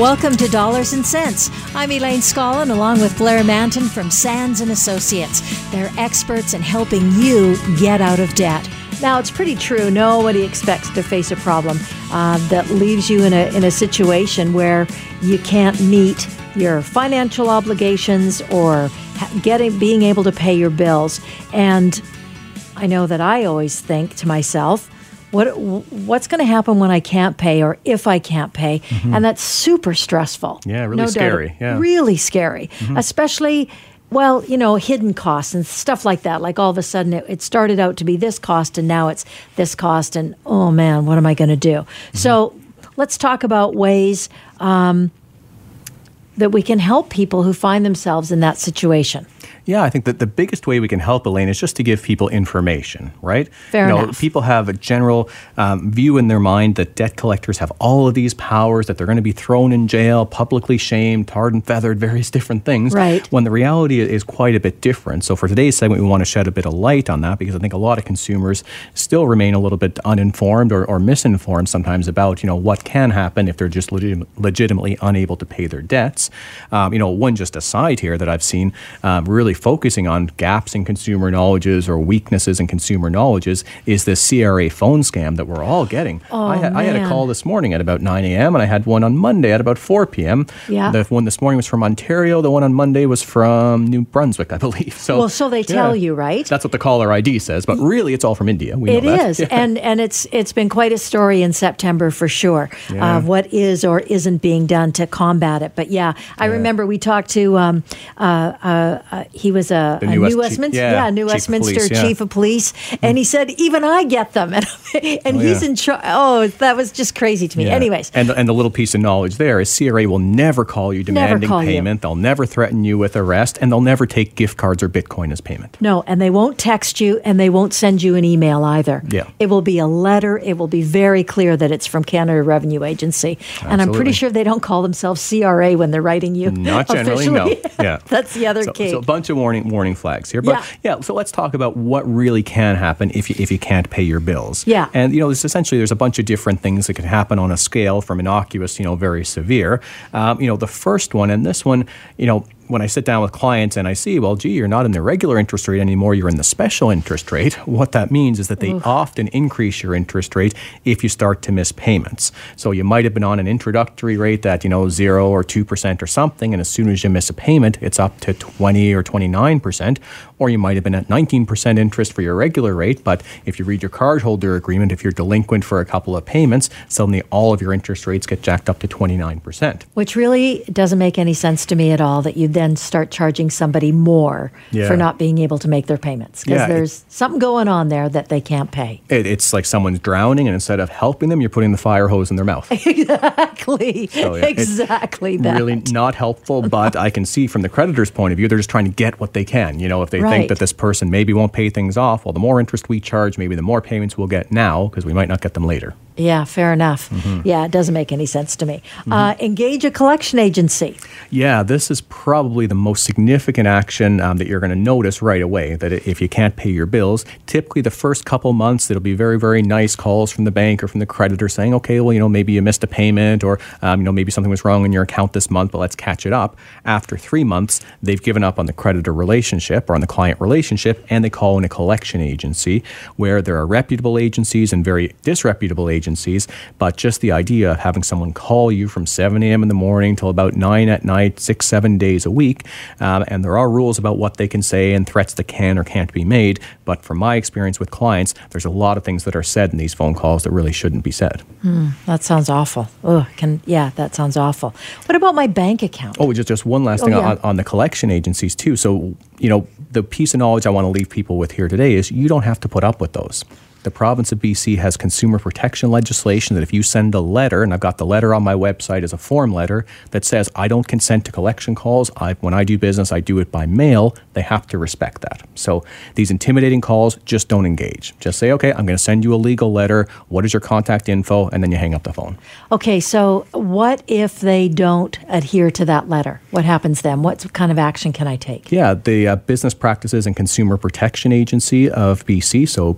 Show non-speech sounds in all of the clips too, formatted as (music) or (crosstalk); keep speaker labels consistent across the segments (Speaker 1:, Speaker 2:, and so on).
Speaker 1: Welcome to Dollars and Cents. I'm Elaine Scollin along with Blair Mantin from Sands and Associates. They're experts in helping you get out of debt. Now, it's pretty true. Nobody expects to face a problem uh, that leaves you in a, in a situation where you can't meet your financial obligations or getting being able to pay your bills. And I know that I always think to myself, what what's going to happen when I can't pay or if I can't pay, mm-hmm. and that's super stressful.
Speaker 2: Yeah, really
Speaker 1: no
Speaker 2: scary.
Speaker 1: Doubt.
Speaker 2: Yeah,
Speaker 1: really scary, mm-hmm. especially. Well, you know, hidden costs and stuff like that. Like all of a sudden, it, it, started out to be this cost, and now it's this cost, and oh man, what am I going to do? Mm-hmm. So, let's talk about ways um, that we can help people who find themselves in that situation.
Speaker 2: Yeah, I think that the biggest way we can help Elaine is just to give people information, right?
Speaker 1: Fair
Speaker 2: you know,
Speaker 1: enough.
Speaker 2: People have a general um, view in their mind that debt collectors have all of these powers, that they're going to be thrown in jail, publicly shamed, tarred and feathered, (laughs) various different things.
Speaker 1: Right.
Speaker 2: When the reality is quite a bit different. So for today's segment, we want to shed a bit of light on that because I think a lot of consumers still remain a little bit uninformed or, or misinformed sometimes about you know what can happen if they're just legit- legitimately unable to pay their debts. Um, you know, one just aside here that I've seen um, really really focusing on gaps in consumer knowledges or weaknesses in consumer knowledges is this CRA phone scam that we're all getting.
Speaker 1: Oh,
Speaker 2: I,
Speaker 1: man.
Speaker 2: I had a call this morning at about 9 a.m. and I had one on Monday at about 4 p.m.
Speaker 1: Yeah.
Speaker 2: The one this morning was from Ontario. The one on Monday was from New Brunswick, I believe. So
Speaker 1: well, so they tell
Speaker 2: yeah,
Speaker 1: you, right?
Speaker 2: That's what the caller ID says, but really it's all from India. We
Speaker 1: it
Speaker 2: know that.
Speaker 1: is, (laughs)
Speaker 2: Yeah.
Speaker 1: and and it's it's been quite a story in September for sure
Speaker 2: Yeah.
Speaker 1: of what is or isn't being done to combat it. But yeah, I remember we talked to um, uh, uh, uh, he was a, a
Speaker 2: New
Speaker 1: New,
Speaker 2: West-
Speaker 1: Westminster,
Speaker 2: yeah,
Speaker 1: New
Speaker 2: chief of
Speaker 1: Westminster
Speaker 2: police, yeah.
Speaker 1: chief of police, and he hmm. said even I get them, (laughs) and and
Speaker 2: Oh,
Speaker 1: he's
Speaker 2: yeah.
Speaker 1: in charge. Oh, that was just crazy to me.
Speaker 2: Yeah.
Speaker 1: Anyways,
Speaker 2: and and the little piece of knowledge there is CRA will never call you demanding
Speaker 1: call you.
Speaker 2: payment. They'll never threaten you with arrest, and they'll never take gift cards or Bitcoin as payment.
Speaker 1: No, and they won't text you and they won't send you an email either.
Speaker 2: Yeah.
Speaker 1: It will be a letter. It will be very clear that it's from Canada Revenue Agency. And I'm pretty sure they don't call themselves CRA when they're writing you.
Speaker 2: Not generally, no.
Speaker 1: officially. (laughs)
Speaker 2: Yeah.
Speaker 1: That's the other
Speaker 2: So,
Speaker 1: key.
Speaker 2: so a bunch of warning warning flags here. But
Speaker 1: Yeah.
Speaker 2: yeah. so let's talk about what really can happen if you if you can't pay your bills.
Speaker 1: Yeah.
Speaker 2: And you know, it's essentially there's a bunch of different things that can happen on a scale from innocuous, you know, very severe. Um, you know, the first one and this one, you know, when I sit down with clients and I see, well, gee, you're not in the regular interest rate anymore, you're in the special interest rate. (laughs) What that means is that they often increase your interest rate if you start to miss payments. So you might have been on an introductory rate that, you know, zero or 2% or something, and as soon as you miss a payment, it's up to 20 or 29%, or you might have been at 19% interest for your regular rate, but if you read your cardholder agreement, if you're delinquent for a couple of payments, suddenly all of your interest rates get jacked up to 29%.
Speaker 1: Which really doesn't make any sense to me at all that you then start charging somebody more
Speaker 2: Yeah.
Speaker 1: for not being able to make their payments. Because
Speaker 2: Yeah,
Speaker 1: there's something going on there that they can't pay.
Speaker 2: It, it's like someone's drowning, and instead of helping them, you're putting the fire hose in their mouth. (laughs)
Speaker 1: Exactly.
Speaker 2: So, yeah,
Speaker 1: exactly that.
Speaker 2: Really not helpful, but I can see from the creditor's point of view, they're just trying to get what they can. You know, if they
Speaker 1: Right.
Speaker 2: think that this person maybe won't pay things off, well, the more interest we charge, maybe the more payments we'll get now because we might not get them later.
Speaker 1: Yeah, fair enough.
Speaker 2: Mm-hmm.
Speaker 1: Yeah, it doesn't make any sense to me. Uh, engage a collection agency.
Speaker 2: Yeah, this is probably the most significant action um, that you're going to notice right away. That if you can't pay your bills, typically the first couple months, it'll be very, very nice calls from the bank or from the creditor saying, okay, well, you know, maybe you missed a payment or, um, you know, maybe something was wrong in your account this month, but let's catch it up. After three months, they've given up on the creditor relationship or on the client relationship and they call in a collection agency where there are reputable agencies and very disreputable agencies. Agencies, but just the idea of having someone call you from 7 a.m. in the morning till about 9 at night, six, seven days a week, um, and there are rules about what they can say and threats that can or can't be made. But from my experience with clients, there's a lot of things that are said in these phone calls that really shouldn't be said.
Speaker 1: That sounds awful. Oh, can yeah, that sounds awful. What about my bank account?
Speaker 2: Oh, just just one last
Speaker 1: Oh,
Speaker 2: thing
Speaker 1: yeah.
Speaker 2: on, on the collection agencies too. So you know, the piece of knowledge I want to leave people with here today is you don't have to put up with those. The province of BC has consumer protection legislation that if you send a letter, and I've got the letter on my website as a form letter that says I don't consent to collection calls, I, when I do business, I do it by mail, they have to respect that. So these intimidating calls, just don't engage. Just say, okay, I'm going to send you a legal letter. What is your contact info? And then you hang up the phone.
Speaker 1: Okay, so what if they don't adhere to that letter? What happens then? What kind of action can I take?
Speaker 2: Yeah, the uh, Business Practices and Consumer Protection Agency of BC, so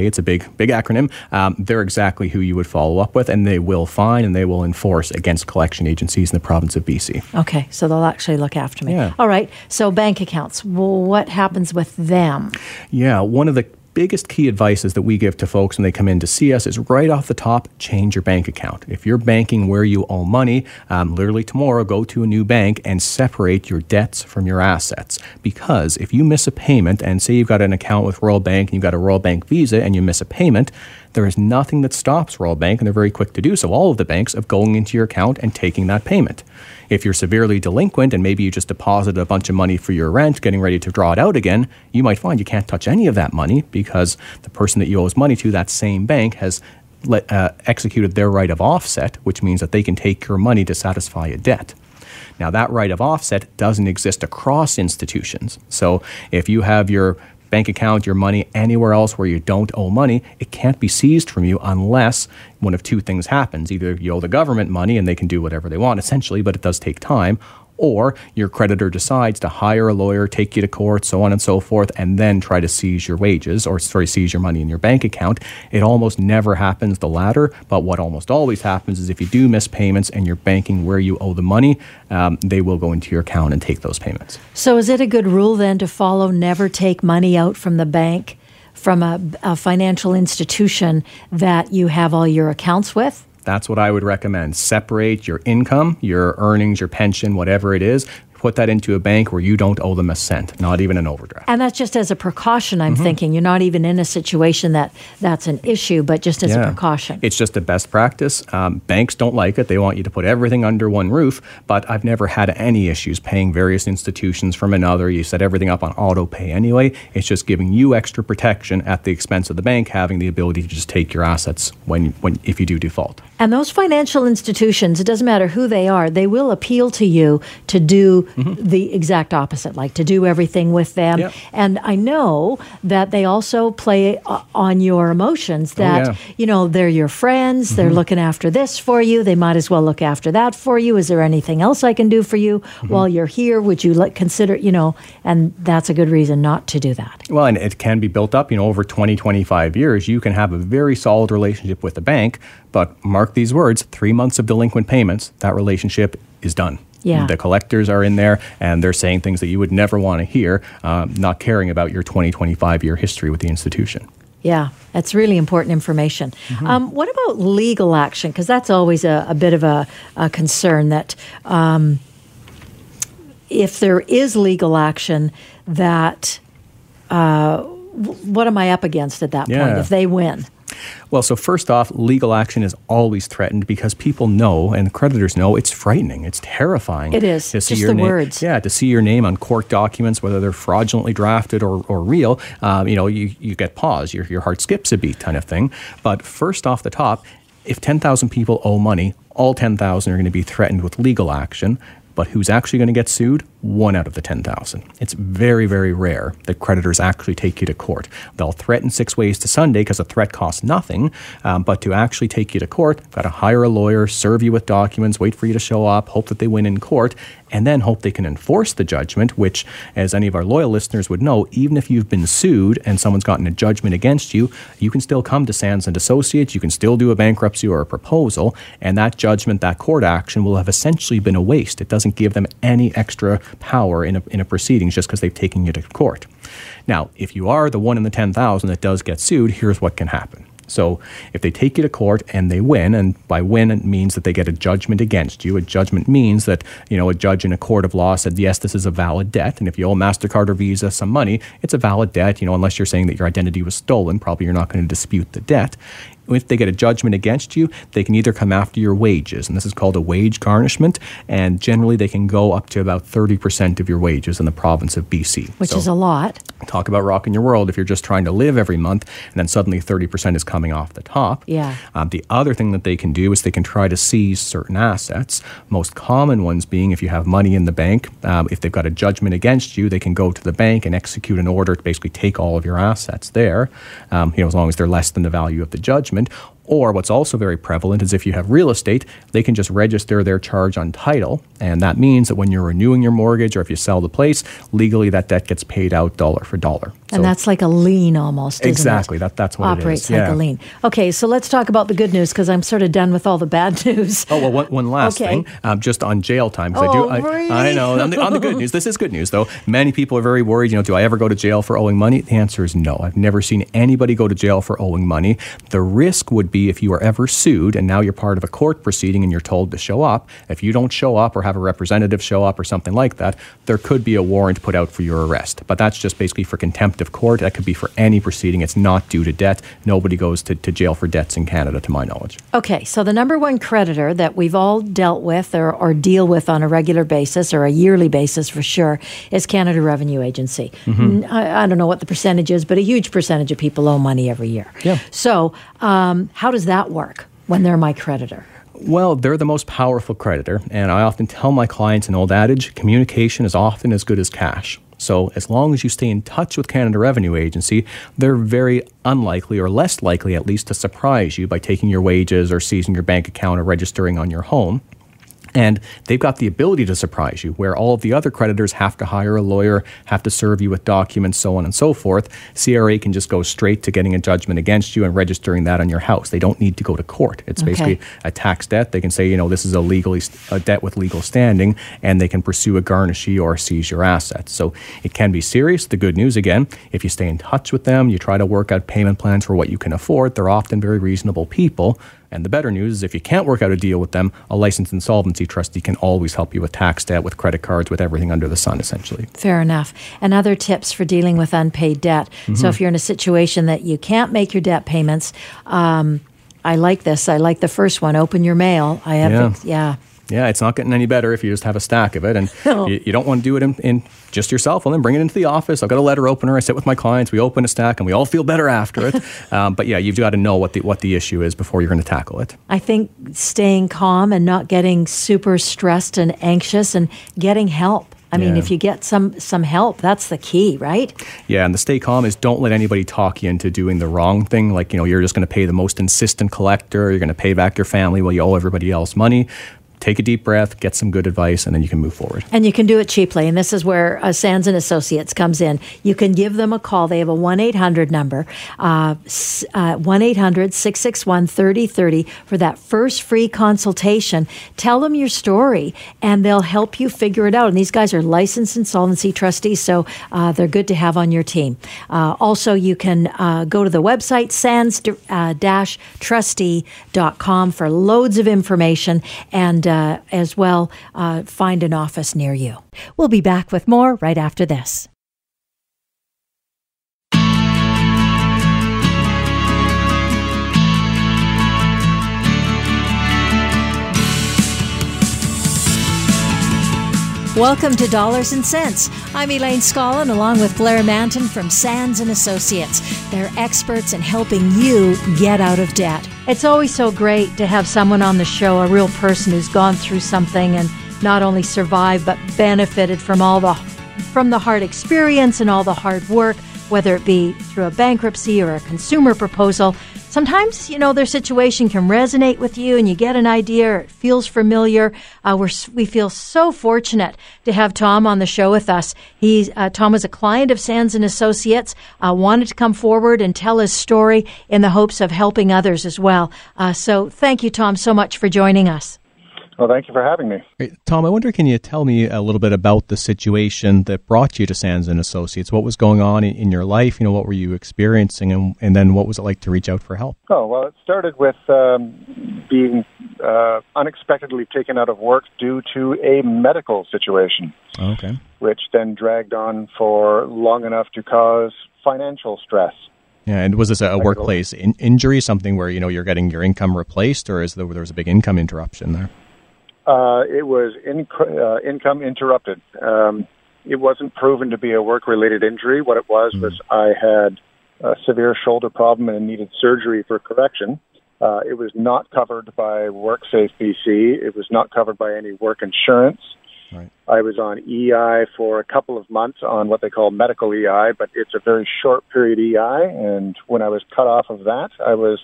Speaker 2: It's a big, big acronym. Um, they're exactly who you would follow up with, and they will fine and they will enforce against collection agencies in the province of BC.
Speaker 1: Okay, so they'll actually look after me.
Speaker 2: Yeah.
Speaker 1: All right, so bank accounts, well, what happens with them?
Speaker 2: Yeah, one of the biggest key advices that we give to folks when they come in to see us is right off the top change your bank account. If you're banking where you owe money um, literally tomorrow go to a new bank and separate your debts from your assets. Because if you miss a payment and say you've got an account with royal bank and you've got a royal bank visa and you miss a payment there is nothing that stops Royal Bank, and they're very quick to do so, all of the banks, of going into your account and taking that payment. If you're severely delinquent and maybe you just deposited a bunch of money for your rent, getting ready to draw it out again, you might find you can't touch any of that money because the person that you owe money to, that same bank, has let, uh, executed their right of offset, which means that they can take your money to satisfy a debt. Now, that right of offset doesn't exist across institutions. So, if you have your bank account, your money anywhere else where you don't owe money, it can't be seized from you unless one of two things happens. Either you owe the government money and they can do whatever they want, essentially, but it does take time, or your creditor decides to hire a lawyer, take you to court, so on and so forth, and then try to seize your wages or sorry, seize your money in your bank account. It almost never happens the latter, but what almost always happens is if you do miss payments and you're banking where you owe the money, um, they will go into your account and take those payments.
Speaker 1: So, is it a good rule then to follow never take money out from the bank? From a, a financial institution that you have all your accounts with?
Speaker 2: That's what I would recommend. Separate your income, your earnings, your pension, whatever it is, put that into a bank where you don't owe them a cent, not even an overdraft.
Speaker 1: And that's just as a precaution, I'm mm-hmm. thinking. You're not even in a situation that that's an issue, but just as yeah. a precaution.
Speaker 2: It's just a best practice. Um, banks don't like it. They want you to put everything under one roof, but I've never had any issues paying various institutions from another. You set everything up on auto pay anyway. It's just giving you extra protection at the expense of the bank having the ability to just take your assets when, when if you do default.
Speaker 1: And those financial institutions, it doesn't matter who they are, they will appeal to you to do mm-hmm. the exact opposite, like to do everything with them. Yep. And I know that they also play uh, on your emotions oh, that, oh, yeah. you know, they're your friends, mm-hmm. they're looking after this for you, they might as well look after that for you. Is there anything else I can do for you mm-hmm. while you're here? Would you let, consider, you know, and that's a good reason not to do that.
Speaker 2: Well, and it can be built up, you know, over 20, 25 years. You can have a very solid relationship with the bank, but mark these words three months of delinquent payments, that relationship is done.
Speaker 1: Yeah.
Speaker 2: The collectors are in there and they're saying things that you would never want to hear, um, not caring about your 20, 25 year history with the institution.
Speaker 1: Yeah, that's really important information. Mm-hmm. Um, what about legal action? Because that's always a, a, bit of a, a concern that um, if there is legal action, that uh, what am I up against at that yeah. point if they win?
Speaker 2: Well, so first off, legal action is always threatened because people know and creditors know it's frightening. It's terrifying.
Speaker 1: It is.
Speaker 2: To
Speaker 1: see Just your the
Speaker 2: name,
Speaker 1: words.
Speaker 2: Yeah, to see your name on court documents, whether they're fraudulently drafted or, or real, um, you know, you, you get pause. Your, your heart skips a beat kind of thing. But first off the top, if 10,000 people owe money, all 10,000 are going to be threatened with legal action. But who's actually going to get sued? One out of the 10,000. It's very, very rare that creditors actually take you to court. They'll threaten six ways to Sunday because a threat costs nothing, um, but to actually take you to court, got to hire a lawyer, serve you with documents, wait for you to show up, hope that they win in court, and then hope they can enforce the judgment, which, as any of our loyal listeners would know, even if you've been sued and someone's gotten a judgment against you, you can still come to Sands and Associates, you can still do a bankruptcy or a proposal, and that judgment, that court action will have essentially been a waste. It doesn't give them any extra power in a, in a proceedings just because they've taken you to court. Now, if you are the one in the 10,000 that does get sued, here's what can happen. So if they take you to court and they win, and by win it means that they get a judgment against you. A judgment means that you know a judge in a court of law said yes, this is a valid debt, and if you owe Mastercard or Visa some money, it's a valid debt. You know, unless you're saying that your identity was stolen, probably you're not going to dispute the debt. If they get a judgment against you, they can either come after your wages, and this is called a wage garnishment, and generally they can go up to about 30% of your wages in the province of BC.
Speaker 1: Which so, is a lot.
Speaker 2: Talk about rocking your world if you're just trying to live every month, and then suddenly 30% is coming off the top.
Speaker 1: Yeah.
Speaker 2: Um, the other thing that they can do is they can try to seize certain assets. Most common ones being if you have money in the bank, um, if they've got a judgment against you, they can go to the bank and execute an order to basically take all of your assets there, um, you know, as long as they're less than the value of the judgment. Or what's also very prevalent is if you have real estate, they can just register their charge on title. And that means that when you're renewing your mortgage or if you sell the place, legally that debt gets paid out dollar for dollar.
Speaker 1: And so that's like a lien almost,
Speaker 2: exactly. That, that's what
Speaker 1: Operates
Speaker 2: it
Speaker 1: is. like yeah. a lien. Okay, so let's talk about the good news because I'm sort of done with all the bad (laughs) news.
Speaker 2: Oh, well, one, one last
Speaker 1: okay.
Speaker 2: thing, um, just on jail time.
Speaker 1: Oh,
Speaker 2: I,
Speaker 1: do, I, really?
Speaker 2: I know. On the, on the good (laughs) news, this is good news, though. Many people are very worried, you know, do I ever go to jail for owing money? The answer is no. I've never seen anybody go to jail for owing money. The risk would be if you are ever sued and now you're part of a court proceeding and you're told to show up. If you don't show up or have a representative show up or something like that, there could be a warrant put out for your arrest. But that's just basically for contempt of court. That could be for any proceeding. It's not due to debt. Nobody goes to, to jail for debts in Canada, to my knowledge.
Speaker 1: Okay, so the number one creditor that we've all dealt with or, or deal with on a regular basis or a yearly basis for sure is Canada Revenue Agency. Mm-hmm. I, I, don't know what the percentage is, but a huge percentage of people owe money every year.
Speaker 2: Yeah.
Speaker 1: So, um, how does that work when they're my creditor?
Speaker 2: Well, they're the most powerful creditor, and I often tell my clients an old adage communication is often as good as cash. So, as long as you stay in touch with Canada Revenue Agency, they're very unlikely, or less likely at least, to surprise you by taking your wages or seizing your bank account or registering on your home. And they've got the ability to surprise you, where all of the other creditors have to hire a lawyer, have to serve you with documents, so on and so forth. CRA can just go straight to getting a judgment against you and registering that on your house. They don't need to go to court. It's okay. basically a tax debt. They can say, you know, this is a legally a debt with legal standing, and they can pursue a garnishee or seize your assets. So it can be serious. The good news, again, if you stay in touch with them, you try to work out payment plans for what you can afford. They're often very reasonable people. And the better news is if you can't work out a deal with them, a licensed insolvency trustee can always help you with tax debt, with credit cards, with everything under the sun, essentially.
Speaker 1: Fair enough. And other tips for dealing with unpaid debt. Mm-hmm. So if you're in a situation that you can't make your debt payments, um, I like this. I like the first one. Open your mail. I have, yeah. yeah.
Speaker 2: Yeah, it's not getting any better if you just have a stack of it. And (laughs) you, you, don't want to do it in, in, just yourself. Well, then bring it into the office. I've got a letter opener. I sit with my clients. We open a stack and we all feel better after it. (laughs) um, but yeah, you've got to know what the, what the issue is before you're going to tackle it.
Speaker 1: I think staying calm and not getting super stressed and anxious and getting help. I mean, if you get some some help, that's the key, right?
Speaker 2: Yeah, and the stay calm is don't let anybody talk you into doing the wrong thing. Like you know, you're just going to pay the most insistent collector. You're going to pay back your family while you owe everybody else money take a deep breath, get some good advice, and then you can move forward.
Speaker 1: And you can do it cheaply. And this is where uh, Sands and Associates comes in. You can give them a call. They have a 1 800 number, uh, uh, 1 800 661 3030 for that first free consultation. Tell them your story, and they'll help you figure it out. And these guys are licensed insolvency trustees, so uh, they're good to have on your team. Uh, also, you can uh, go to the website sands-trustee.com for loads of information and as well uh, find an office near you. We'll be back with more right after this. Welcome to Dollars and Cents. I'm Elaine Scollin along with Blair Mantin from Sands and Associates. They're experts in helping you get out of debt. It's always so great to have someone on the show, a real person who's gone through something and not only survived but benefited from all the from the hard experience and all the hard work, whether it be through a bankruptcy or a consumer proposal sometimes, you know, their situation can resonate with you and you get an idea or it feels familiar. Uh, we're, we feel so fortunate to have Tom on the show with us. He's, uh, Tom was a client of Sands and Associates, uh, wanted to come forward and tell his story in the hopes of helping others as well. Uh, so thank you, Tom, so much for joining us.
Speaker 3: Well, thank you for having me.
Speaker 2: Tom, I wonder, can you tell me a little bit about the situation that brought you to Sands and Associates? What was going on in, your life? You know, what were you experiencing, and, and then what was it like to reach out for help?
Speaker 3: Oh, well, it started with um, being uh, unexpectedly taken out of work due to a medical situation.
Speaker 2: Okay.
Speaker 3: Which then dragged on for long enough to cause financial stress.
Speaker 2: Yeah, and was this a, a workplace in, injury, something where you know you're getting your income replaced, or is there, there was a big income interruption there?
Speaker 3: Uh, it was in, uh, income interrupted. Um, it wasn't proven to be a work-related injury. What it was mm. was I had a severe shoulder problem and needed surgery for correction. Uh, it was not covered by WorkSafe BC. It was not covered by any work insurance. Right. I was on EI for a couple of months on what they call medical EI, but it's a very short period EI. And when I was cut off of that, I was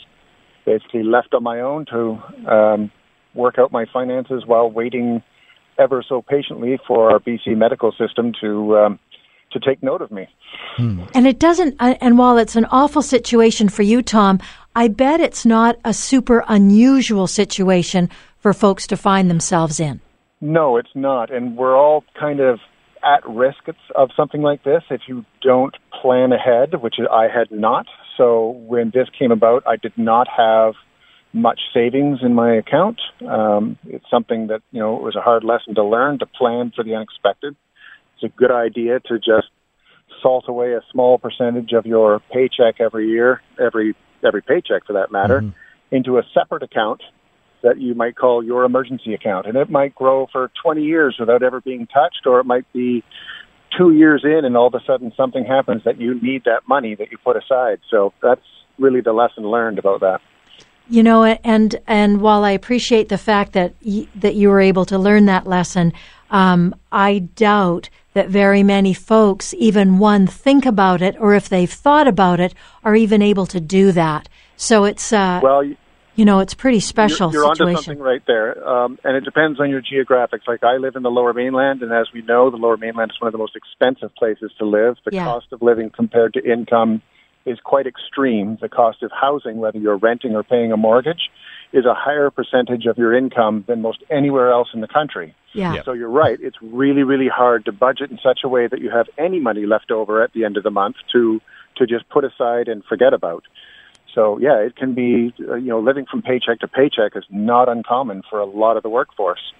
Speaker 3: basically left on my own to um, work out my finances while waiting ever so patiently for our BC medical system to um, to take note of me.
Speaker 1: Hmm. And it doesn't. Uh, and while it's an awful situation for you, Tom, I bet it's not a super unusual situation for folks to find themselves in.
Speaker 3: No, it's not. And we're all kind of at risk of something like this if you don't plan ahead, which I had not. So when this came about, I did not have much savings in my account. Um, it's something that, you know, it was a hard lesson to learn to plan for the unexpected. It's a good idea to just salt away a small percentage of your paycheck every year, every every paycheck for that matter, mm-hmm. into a separate account that you might call your emergency account. And it might grow for 20 years without ever being touched, or it might be two years in and all of a sudden something happens that you need that money that you put aside. So that's really the lesson learned about that.
Speaker 1: You know, and and while I appreciate the fact that y- that you were able to learn that lesson, um, I doubt that very many folks even one think about it, or if they've thought about it, are even able to do that. So it's uh,
Speaker 3: well,
Speaker 1: you know, it's pretty special.
Speaker 3: You're, you're
Speaker 1: situation.
Speaker 3: onto something right there, um, and it depends on your geographics. Like I live in the Lower Mainland, and as we know, the Lower Mainland is one of the most expensive places to live. The yeah. cost of living compared to income is quite extreme. The cost of housing, whether you're renting or paying a mortgage, is a higher percentage of your income than most anywhere else in the country.
Speaker 1: Yeah. yeah.
Speaker 3: So you're right. It's really, really hard to budget in such a way that you have any money left over at the end of the month to to just put aside and forget about. So yeah, it can be uh, you know living from paycheck to paycheck is not uncommon for a lot of the workforce.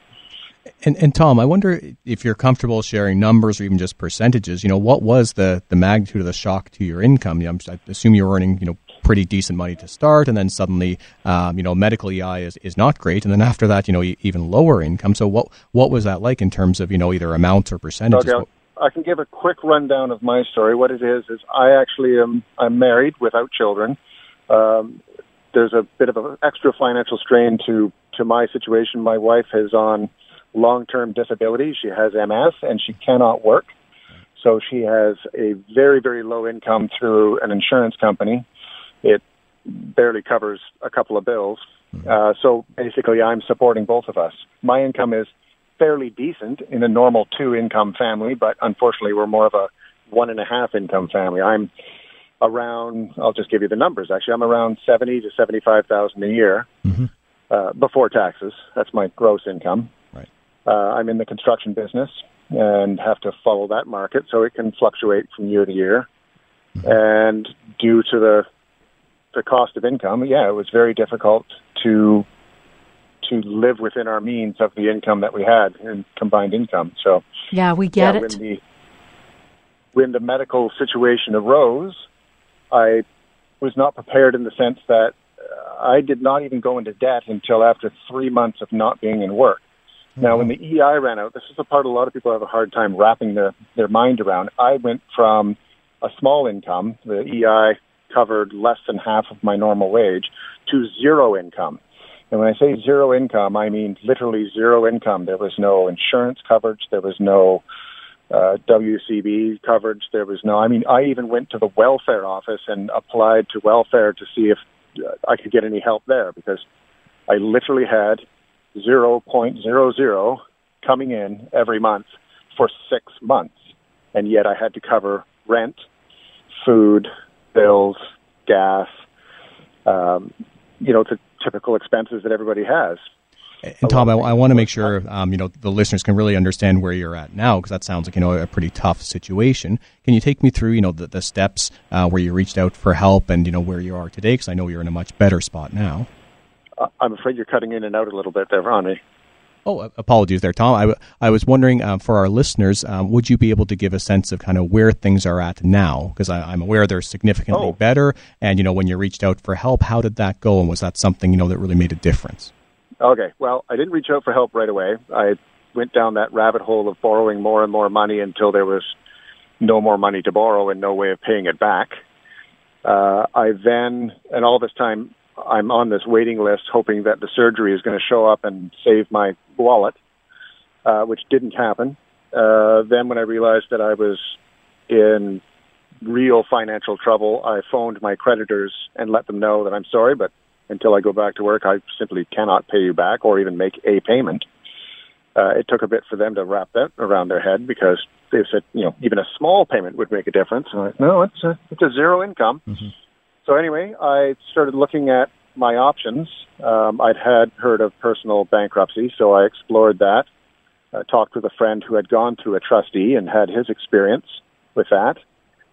Speaker 2: And, and Tom, I wonder if you're comfortable sharing numbers or even just percentages. You know, what was the, the magnitude of the shock to your income? You know, I assume you're earning you know pretty decent money to start, and then suddenly, um, you know, medical EI is, is not great, and then after that, you know, even lower income. So what what was that like in terms of you know either amounts or percentages?
Speaker 3: Okay. I can give a quick rundown of my story. What it is is I actually am I'm married without children um, there's a bit of an extra financial strain to to my situation. My wife is on long-term disability. She has MS and she cannot work. So she has a very, very low income through an insurance company. It barely covers a couple of bills. Mm-hmm. Uh, so basically, I'm supporting both of us. My income is fairly decent in a normal two income family, but unfortunately, we're more of a one and a half income family. I'm around. I'll just give you the numbers. Actually, I'm around seventy to seventy-five thousand a year mm-hmm. uh, before taxes. That's my gross income. Uh, I'm in the construction business and have to follow that market, so it can fluctuate from year to year. And due to the the cost of income, yeah, it was very difficult to to live within our means of the income that we had in combined income. So
Speaker 1: yeah, we get
Speaker 3: yeah,
Speaker 1: it.
Speaker 3: When the, when the medical situation arose, I was not prepared in the sense that uh, I did not even go into debt until after three months of not being in work. Mm-hmm. Now, when the EI ran out, this is the part a lot of people have a hard time wrapping their, their mind around. I went from a small income, the EI covered less than half of my normal wage, to zero income. And when I say zero income, I mean literally zero income. There was no insurance coverage. There was no uh, WCB coverage. There was no, I mean, I even went to the welfare office and applied to welfare to see if uh, I could get any help there because I literally had 0.00 coming in every month for six months. And yet I had to cover rent, food, bills, gas, um, you know, the typical expenses that everybody has.
Speaker 2: And Tom, I, I, want to make sure um, you know the listeners can really understand where you're at now because that sounds like you know a pretty tough situation. Can you take me through you know the, the steps uh, where you reached out for help and you know where you are today? Because I know you're in a much better spot now.
Speaker 3: I'm afraid you're cutting in and out a little bit there, Ronnie.
Speaker 2: Oh, apologies there, Tom. I, w- I was wondering uh, for our listeners, um, would you be able to give a sense of kind of where things are at now? Because I'm aware they're significantly oh. better. And, you know, when you reached out for help, how did that go? And was that something, you know, that really made a difference?
Speaker 3: Okay. Well, I didn't reach out for help right away. I went down that rabbit hole of borrowing more and more money until there was no more money to borrow and no way of paying it back. Uh, I then, and all this time, I'm on this waiting list hoping that the surgery is going to show up and save my wallet, uh, which didn't happen. Uh, then when I realized that I was in real financial trouble, I phoned my creditors and let them know that I'm sorry, but until I go back to work, I simply cannot pay you back or even make a payment. Uh, it took a bit for them to wrap that around their head because they said, you know, even a small payment would make a difference. And I, no, it's a, it's a zero income. Mm-hmm. So anyway, I started looking at my options. Um, I'd had heard of personal bankruptcy, so I explored that. I talked with a friend who had gone through a trustee and had his experience with that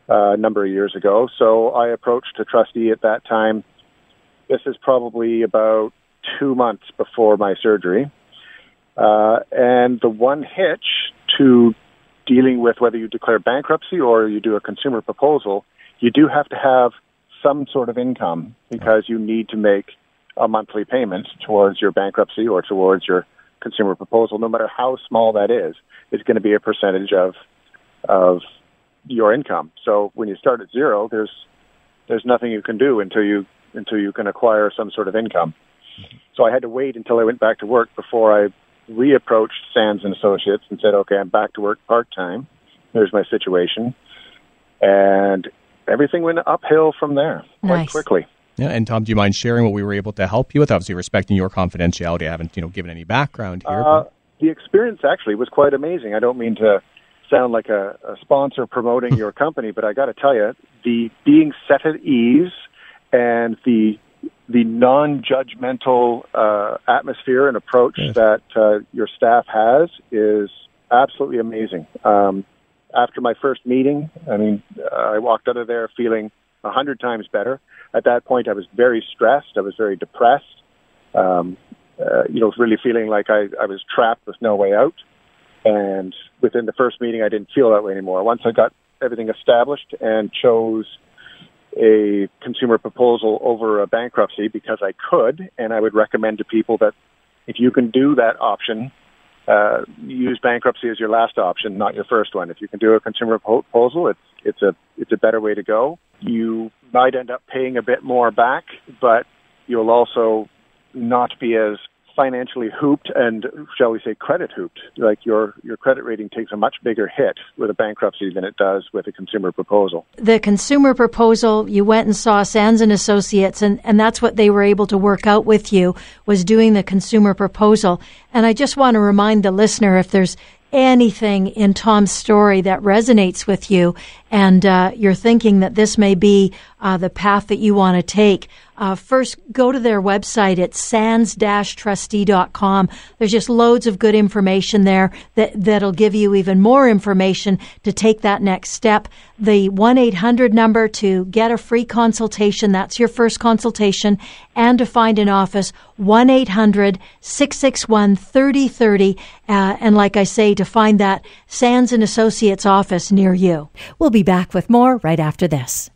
Speaker 3: uh, a number of years ago. So I approached a trustee at that time. This is probably about two months before my surgery. Uh, and the one hitch to dealing with whether you declare bankruptcy or you do a consumer proposal, you do have to have some sort of income because you need to make a monthly payment towards your bankruptcy or towards your consumer proposal, no matter how small that is, it's going to be a percentage of of your income. So when you start at zero, there's there's nothing you can do until you until you can acquire some sort of income. So I had to wait until I went back to work before I reapproached Sands and Associates and said, "Okay, I'm back to work part time. There's my situation," and everything went uphill from there quite nice. quickly.
Speaker 2: Yeah, and Tom, do you mind sharing what we were able to help you with? Obviously, respecting your confidentiality, I haven't you know given any background here.
Speaker 3: Uh, the experience actually was quite amazing. I don't mean to sound like a, a sponsor promoting (laughs) your company, but I got to tell you, the being set at ease and the the non-judgmental uh, atmosphere and approach yes. that uh, your staff has is absolutely amazing. Um, after my first meeting, I mean, uh, I walked out of there feeling a hundred times better. At that point, I was very stressed. I was very depressed. Um, uh, you know, really feeling like I, I was trapped with no way out. And within the first meeting, I didn't feel that way anymore. Once I got everything established and chose a consumer proposal over a bankruptcy because I could, and I would recommend to people that if you can do that option, uh, use bankruptcy as your last option, not your first one. If you can do a consumer proposal, it's it's a it's a better way to go. You might end up paying a bit more back, but you'll also not be as financially hooped and shall we say credit hooped. Like your your credit rating takes a much bigger hit with a bankruptcy than it does with a consumer proposal.
Speaker 1: The consumer proposal you went and saw Sands and Associates and and that's what they were able to work out with you was doing the consumer proposal. And I just want to remind the listener if there's anything in Tom's story that resonates with you and uh, you're thinking that this may be uh, the path that you want to take, uh, first go to their website at sands-trustee.com. There's just loads of good information there that, that'll give you even more information to take that next step. The 1-800 number to get a free consultation, that's your first consultation, and to find an office, 1-800-661-3030. Uh, and like I say, to find that Sands and Associates office near you. We'll be back with more right after this.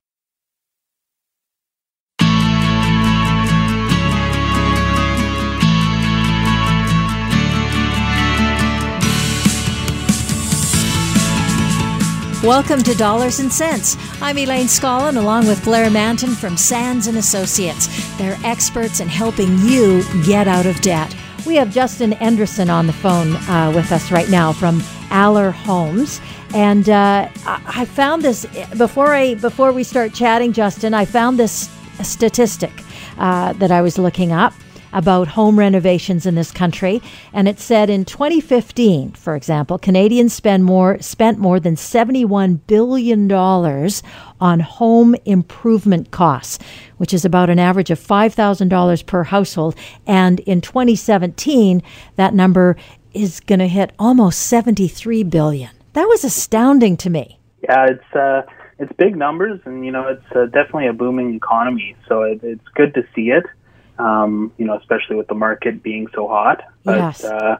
Speaker 1: Welcome to Dollars and Cents. I'm Elaine Scollin along with Blair Mantin from Sands and Associates. They're experts in helping you get out of debt. We have Justin Enderson on the phone uh, with us right now from Aller Homes. And uh, I found this before I before we start chatting, Justin. I found this statistic uh, that I was looking up about home renovations in this country, and it said in 2015, for example, Canadians spend more spent more than 71 billion dollars on home improvement costs, which is about an average of $5,000 per household. And in 2017, that number is going to hit almost 73 billion. That was astounding to me.
Speaker 4: Yeah, it's uh, it's big numbers, and you know it's uh, definitely a booming economy. So it, it's good to see it. Um, you know, especially with the market being so hot. But,
Speaker 1: yes.
Speaker 4: Uh,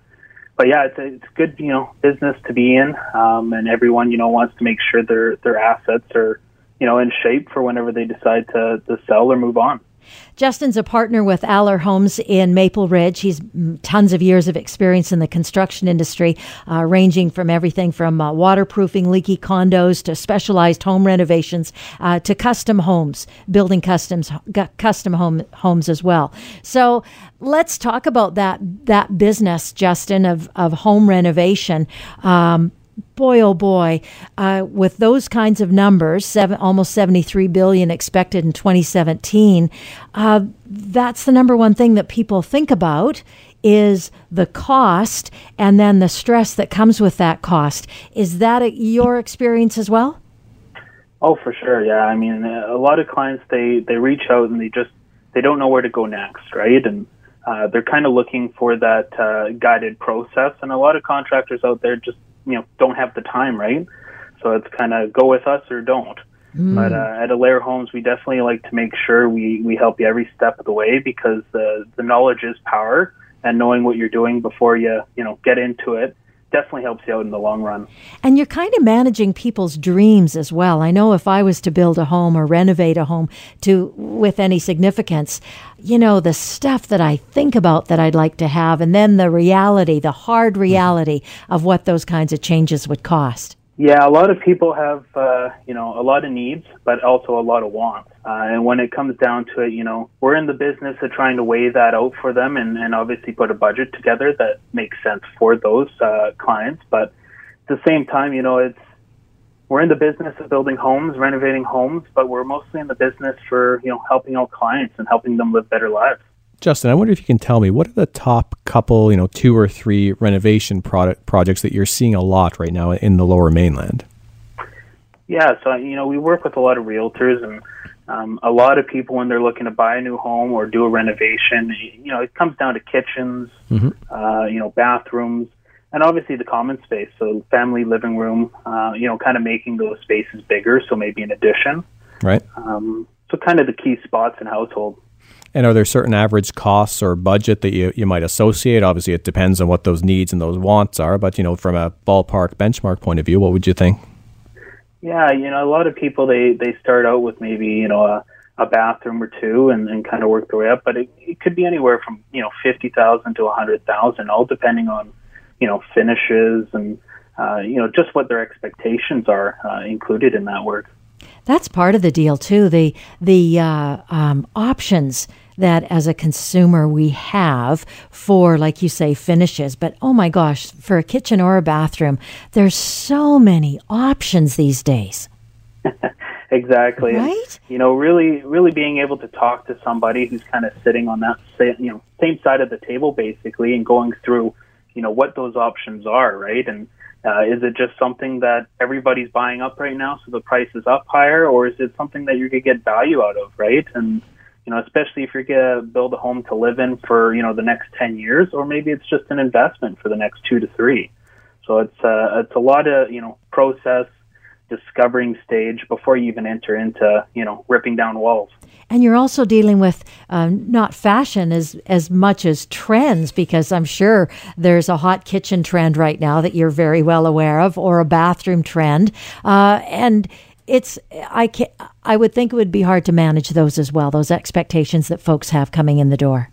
Speaker 4: but yeah, it's a, it's good, you know, business to be in, um, and everyone, you know, wants to make sure their their assets are, you know, in shape for whenever they decide to, to sell or move on.
Speaker 1: Justin's a partner with Aller Homes in Maple Ridge. He's tons of years of experience in the construction industry, uh, ranging from everything from uh, waterproofing leaky condos to specialized home renovations uh, to custom homes, building customs custom home homes as well. So let's talk about that that business, Justin, of of home renovation. Um, boy, oh boy, uh, with those kinds of numbers, seven, almost 73 billion expected in 2017, uh, that's the number one thing that people think about is the cost and then the stress that comes with that cost. Is that a, your experience as well?
Speaker 4: Oh, for sure. Yeah. I mean, a lot of clients, they, they reach out and they just, they don't know where to go next, right? And uh, they're kind of looking for that uh, guided process. And a lot of contractors out there just you know don't have the time, right? So it's kind of go with us or don't. Mm. But uh, at Allaire Homes, we definitely like to make sure we, we help you every step of the way because the the knowledge is power, and knowing what you're doing before you you know get into it definitely helps you out in the long run.
Speaker 1: And you're kind of managing people's dreams as well. I know if I was to build a home or renovate a home to with any significance, you know, the stuff that I think about that I'd like to have and then the reality, the hard mm-hmm. reality of what those kinds of changes would cost.
Speaker 4: Yeah, a lot of people have, uh, you know, a lot of needs, but also a lot of wants. Uh, and when it comes down to it, you know, we're in the business of trying to weigh that out for them and, and obviously put a budget together that makes sense for those uh, clients. But at the same time, you know, it's we're in the business of building homes, renovating homes, but we're mostly in the business for you know helping out clients and helping them live better lives.
Speaker 2: Justin, I wonder if you can tell me what are the top couple, you know, two or three renovation product projects that you're seeing a lot right now in the Lower Mainland.
Speaker 4: Yeah, so you know, we work with a lot of realtors and um, a lot of people when they're looking to buy a new home or do a renovation. You know, it comes down to kitchens, mm-hmm. uh, you know, bathrooms, and obviously the common space. So family living room. Uh, you know, kind of making those spaces bigger. So maybe an addition.
Speaker 2: Right.
Speaker 4: Um, so kind of the key spots in household.
Speaker 2: And are there certain average costs or budget that you, you might associate? Obviously, it depends on what those needs and those wants are. But you know, from a ballpark benchmark point of view, what would you think?
Speaker 4: Yeah, you know, a lot of people they they start out with maybe you know a, a bathroom or two and, and kind of work their way up, but it, it could be anywhere from you know fifty thousand to a hundred thousand, all depending on you know finishes and uh, you know just what their expectations are uh, included in that work.
Speaker 1: That's part of the deal too. The the uh, um, options that as a consumer we have for, like you say, finishes. But oh my gosh, for a kitchen or a bathroom, there's so many options these days. (laughs)
Speaker 4: exactly.
Speaker 1: Right.
Speaker 4: And, you know, really, really being able to talk to somebody who's kind of sitting on that, same, you know, same side of the table basically, and going through, you know, what those options are, right? And uh, is it just something that everybody's buying up right now, so the price is up higher, or is it something that you could get value out of, right? And you know, especially if you're gonna build a home to live in for you know the next ten years, or maybe it's just an investment for the next two to three. So it's uh, it's a lot of you know process discovering stage before you even enter into you know ripping down walls.
Speaker 1: And you're also dealing with uh, not fashion as as much as trends, because I'm sure there's a hot kitchen trend right now that you're very well aware of, or a bathroom trend, uh, and it's I can I would think it would be hard to manage those as well, those expectations that folks have coming in the door.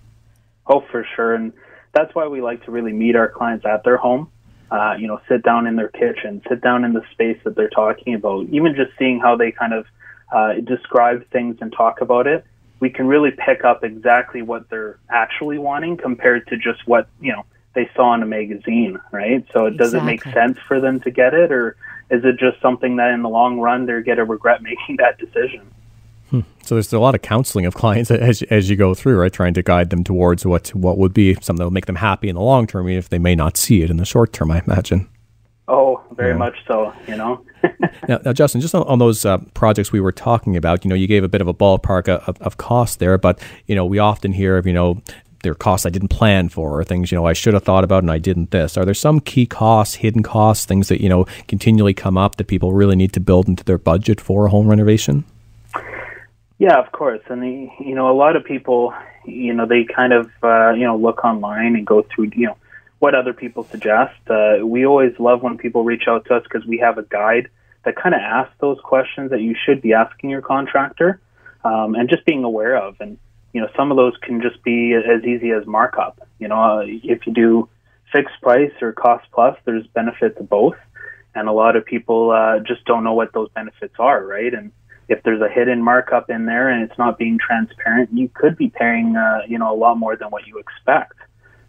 Speaker 4: Oh, for sure, and that's why we like to really meet our clients at their home. Uh, you know, sit down in their kitchen, sit down in the space that they're talking about. Even just seeing how they kind of uh, describe things and talk about it, we can really pick up exactly what they're actually wanting compared to just what you know they saw in a magazine, right? So it does exactly. it make sense for them to get it, or is it just something that in the long run they're going to regret making that decision?
Speaker 2: Hmm. So there's a lot of counseling of clients as as you go through, right? Trying to guide them towards what what would be something that will make them happy in the long term, even if they may not see it in the short term. I imagine.
Speaker 4: Oh, very yeah. much so. You know. (laughs)
Speaker 2: now, now, Justin, just on, on those uh, projects we were talking about, you know, you gave a bit of a ballpark of, of cost there, but you know, we often hear of you know there costs I didn't plan for, or things you know I should have thought about and I didn't. This are there some key costs, hidden costs, things that you know continually come up that people really need to build into their budget for a home renovation?
Speaker 4: Yeah, of course, and you know a lot of people, you know, they kind of uh, you know look online and go through you know what other people suggest. Uh, we always love when people reach out to us because we have a guide that kind of asks those questions that you should be asking your contractor um, and just being aware of. And, you know, some of those can just be as easy as markup. You know, uh, if you do fixed price or cost plus, there's benefit to both. And a lot of people uh, just don't know what those benefits are, right? And if there's a hidden markup in there and it's not being transparent, you could be paying, uh, you know, a lot more than what you expect.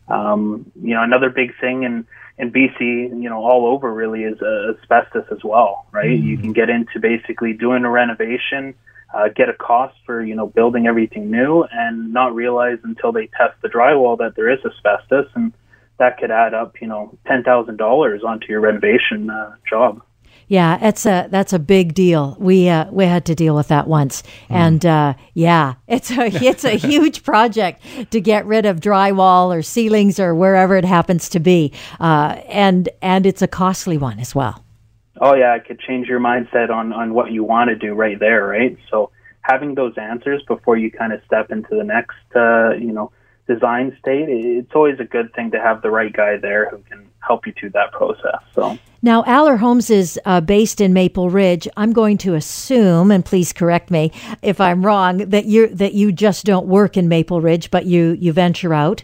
Speaker 4: Um, you know, another big thing in, in BC, you know, all over really is uh, asbestos as well, right? Mm-hmm. You can get into basically doing a renovation, uh, get a cost for, you know, building everything new and not realize until they test the drywall that there is asbestos and that could add up, you know, $10,000 onto your renovation uh, job.
Speaker 1: Yeah, it's a that's a big deal. We uh, we had to deal with that once, mm. and uh, yeah, it's a (laughs) it's a huge project to get rid of drywall or ceilings or wherever it happens to be, uh, and and it's a costly one as well.
Speaker 4: Oh yeah, it could change your mindset on on what you want to do right there, right? So having those answers before you kind of step into the next, uh, you know, design state, it's always a good thing to have the right guy there who can help you through that process. So
Speaker 1: now, Alair Homes is uh, based in Maple Ridge. I'm going to assume, and please correct me if I'm wrong, that you that you just don't work in Maple Ridge, but you you venture out.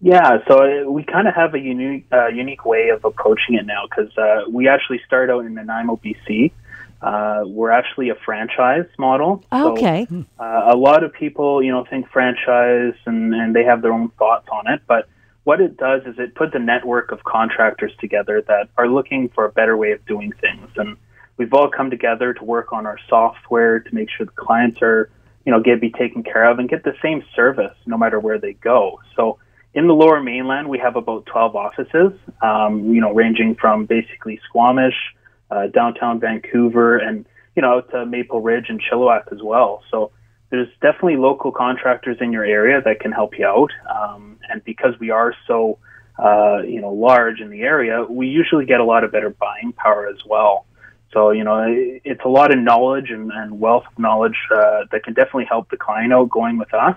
Speaker 4: Yeah, so uh, we kind of have a unique uh, unique way of approaching it now because uh, we actually start out in Nanaimo, BC. Uh, we're actually a franchise model.
Speaker 1: Okay.
Speaker 4: So, uh, a lot of people, you know, think franchise and, and they have their own thoughts on it, but what it does is it puts a network of contractors together that are looking for a better way of doing things. And we've all come together to work on our software to make sure the clients are, you know, get be taken care of and get the same service no matter where they go. So in the lower mainland, we have about 12 offices, um, you know, ranging from basically Squamish, uh, downtown Vancouver, and, you know, out to Maple Ridge and Chilliwack as well. So there's definitely local contractors in your area that can help you out. Um, and because we are so, uh, you know, large in the area, we usually get a lot of better buying power as well. So, you know, it's a lot of knowledge and, and wealth of knowledge uh, that can definitely help the client out going with us,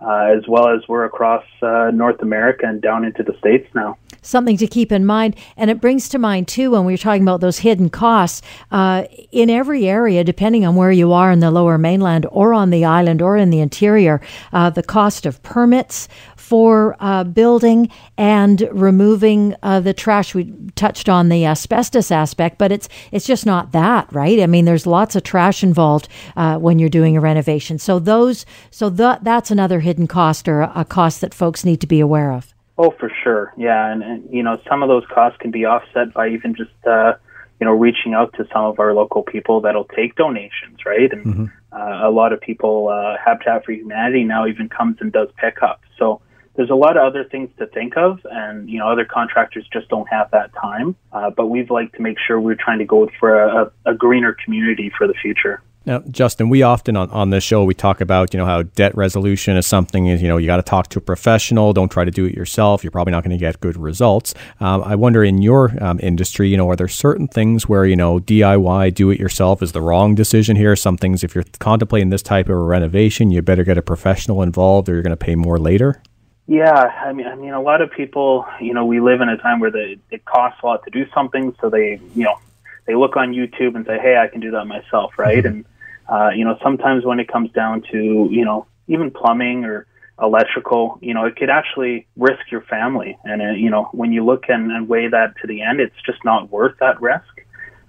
Speaker 4: uh, as well as we're across uh, North America and down into the States now
Speaker 1: something to keep in mind. And it brings to mind, too, when we are talking about those hidden costs, uh, in every area, depending on where you are in the lower mainland or on the island or in the interior, uh, the cost of permits for uh, building and removing uh, the trash. We touched on the asbestos aspect, but it's it's just not that, right? I mean, there's lots of trash involved uh, when you're doing a renovation. So those, so that that's another hidden cost or a cost that folks need to be aware of.
Speaker 4: Oh, for sure. Yeah, and, and you know some of those costs can be offset by even just uh, you know reaching out to some of our local people that'll take donations, right? And mm-hmm. uh, a lot of people, uh, Habitat for Humanity now even comes and does pickups. So there's a lot of other things to think of, and you know other contractors just don't have that time. Uh, but we've like to make sure we're trying to go for a, a greener community for the future.
Speaker 2: Now, Justin, we often on, on this show we talk about you know how debt resolution is something is you know you got to talk to a professional. Don't try to do it yourself. You're probably not going to get good results. Um, I wonder in your um, industry, you know, are there certain things where you know DIY, do it yourself, is the wrong decision here? Some things, if you're contemplating this type of a renovation, you better get a professional involved, or you're going to pay more later.
Speaker 4: Yeah, I mean, I mean, a lot of people, you know, we live in a time where the, it costs a lot to do something, so they, you know, they look on YouTube and say, "Hey, I can do that myself," right? Mm-hmm. And uh, you know, sometimes when it comes down to, you know, even plumbing or electrical, you know, it could actually risk your family. And, uh, you know, when you look and, and weigh that to the end, it's just not worth that risk.